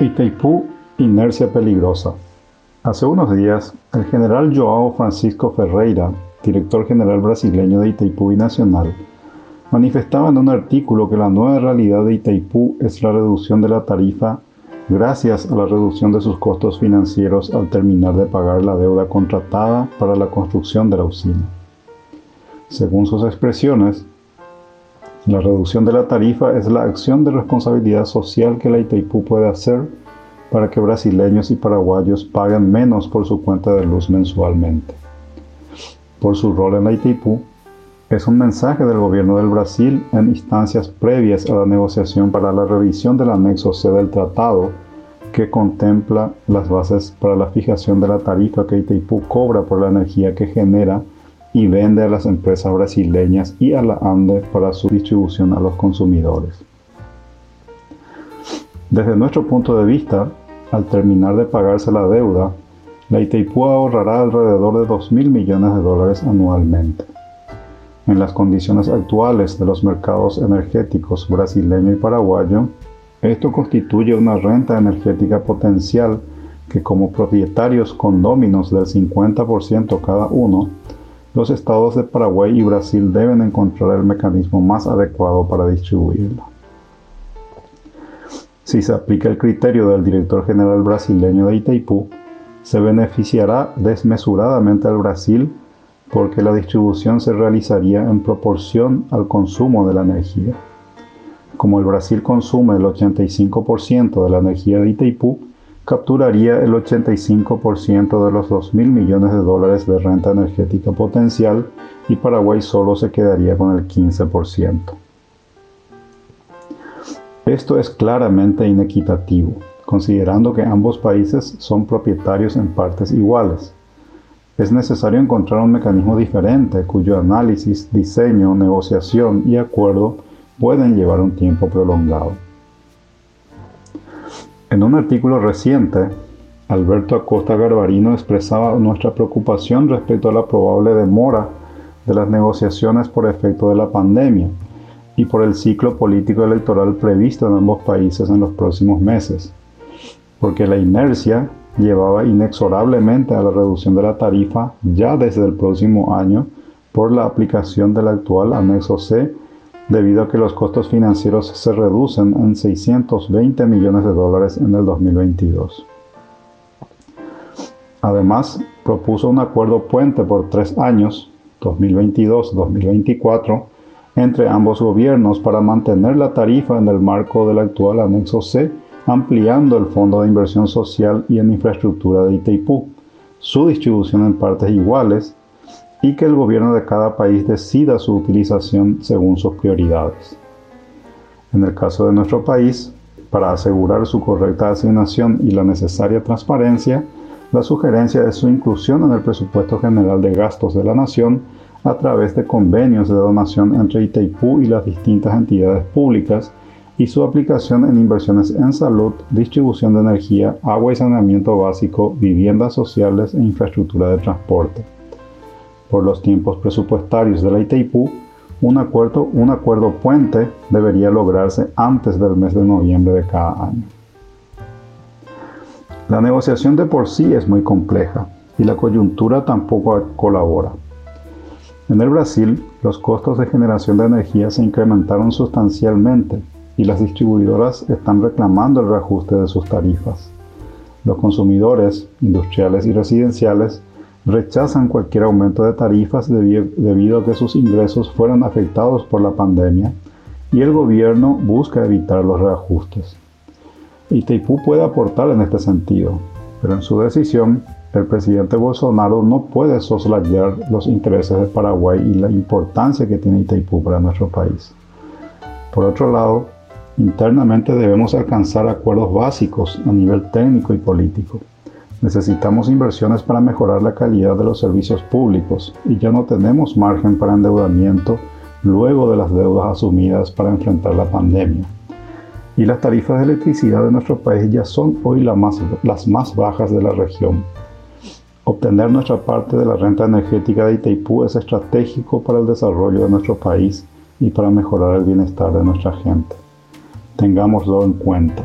Itaipú, inercia peligrosa. Hace unos días, el general Joao Francisco Ferreira, director general brasileño de Itaipú Nacional, manifestaba en un artículo que la nueva realidad de Itaipú es la reducción de la tarifa gracias a la reducción de sus costos financieros al terminar de pagar la deuda contratada para la construcción de la usina. Según sus expresiones, la reducción de la tarifa es la acción de responsabilidad social que la Itaipú puede hacer para que brasileños y paraguayos paguen menos por su cuenta de luz mensualmente. Por su rol en la Itaipú, es un mensaje del gobierno del Brasil en instancias previas a la negociación para la revisión del anexo C del tratado que contempla las bases para la fijación de la tarifa que Itaipú cobra por la energía que genera y vende a las empresas brasileñas y a la ANDE para su distribución a los consumidores. Desde nuestro punto de vista, al terminar de pagarse la deuda, la Itaipú ahorrará alrededor de 2 mil millones de dólares anualmente. En las condiciones actuales de los mercados energéticos brasileño y paraguayo, esto constituye una renta energética potencial que como propietarios condóminos del 50% cada uno, los estados de Paraguay y Brasil deben encontrar el mecanismo más adecuado para distribuirla. Si se aplica el criterio del director general brasileño de Itaipú, se beneficiará desmesuradamente al Brasil porque la distribución se realizaría en proporción al consumo de la energía. Como el Brasil consume el 85% de la energía de Itaipú, capturaría el 85% de los 2 mil millones de dólares de renta energética potencial y Paraguay solo se quedaría con el 15%. Esto es claramente inequitativo, considerando que ambos países son propietarios en partes iguales. Es necesario encontrar un mecanismo diferente cuyo análisis, diseño, negociación y acuerdo pueden llevar un tiempo prolongado. En un artículo reciente, Alberto Acosta Garbarino expresaba nuestra preocupación respecto a la probable demora de las negociaciones por efecto de la pandemia y por el ciclo político electoral previsto en ambos países en los próximos meses, porque la inercia llevaba inexorablemente a la reducción de la tarifa ya desde el próximo año por la aplicación del actual anexo C debido a que los costos financieros se reducen en 620 millones de dólares en el 2022. Además, propuso un acuerdo puente por tres años, 2022-2024, entre ambos gobiernos para mantener la tarifa en el marco del actual anexo C, ampliando el Fondo de Inversión Social y en Infraestructura de Itaipú, su distribución en partes iguales y que el gobierno de cada país decida su utilización según sus prioridades. En el caso de nuestro país, para asegurar su correcta asignación y la necesaria transparencia, la sugerencia es su inclusión en el presupuesto general de gastos de la Nación a través de convenios de donación entre Itaipú y las distintas entidades públicas y su aplicación en inversiones en salud, distribución de energía, agua y saneamiento básico, viviendas sociales e infraestructura de transporte por los tiempos presupuestarios de la Itaipú, un acuerdo, un acuerdo puente debería lograrse antes del mes de noviembre de cada año. La negociación de por sí es muy compleja y la coyuntura tampoco colabora. En el Brasil, los costos de generación de energía se incrementaron sustancialmente y las distribuidoras están reclamando el reajuste de sus tarifas. Los consumidores, industriales y residenciales rechazan cualquier aumento de tarifas debido a que sus ingresos fueron afectados por la pandemia y el gobierno busca evitar los reajustes. Itaipú puede aportar en este sentido, pero en su decisión el presidente Bolsonaro no puede soslayar los intereses de Paraguay y la importancia que tiene Itaipú para nuestro país. Por otro lado, internamente debemos alcanzar acuerdos básicos a nivel técnico y político. Necesitamos inversiones para mejorar la calidad de los servicios públicos y ya no tenemos margen para endeudamiento luego de las deudas asumidas para enfrentar la pandemia. Y las tarifas de electricidad de nuestro país ya son hoy las más bajas de la región. Obtener nuestra parte de la renta energética de Itaipú es estratégico para el desarrollo de nuestro país y para mejorar el bienestar de nuestra gente. Tengámoslo en cuenta.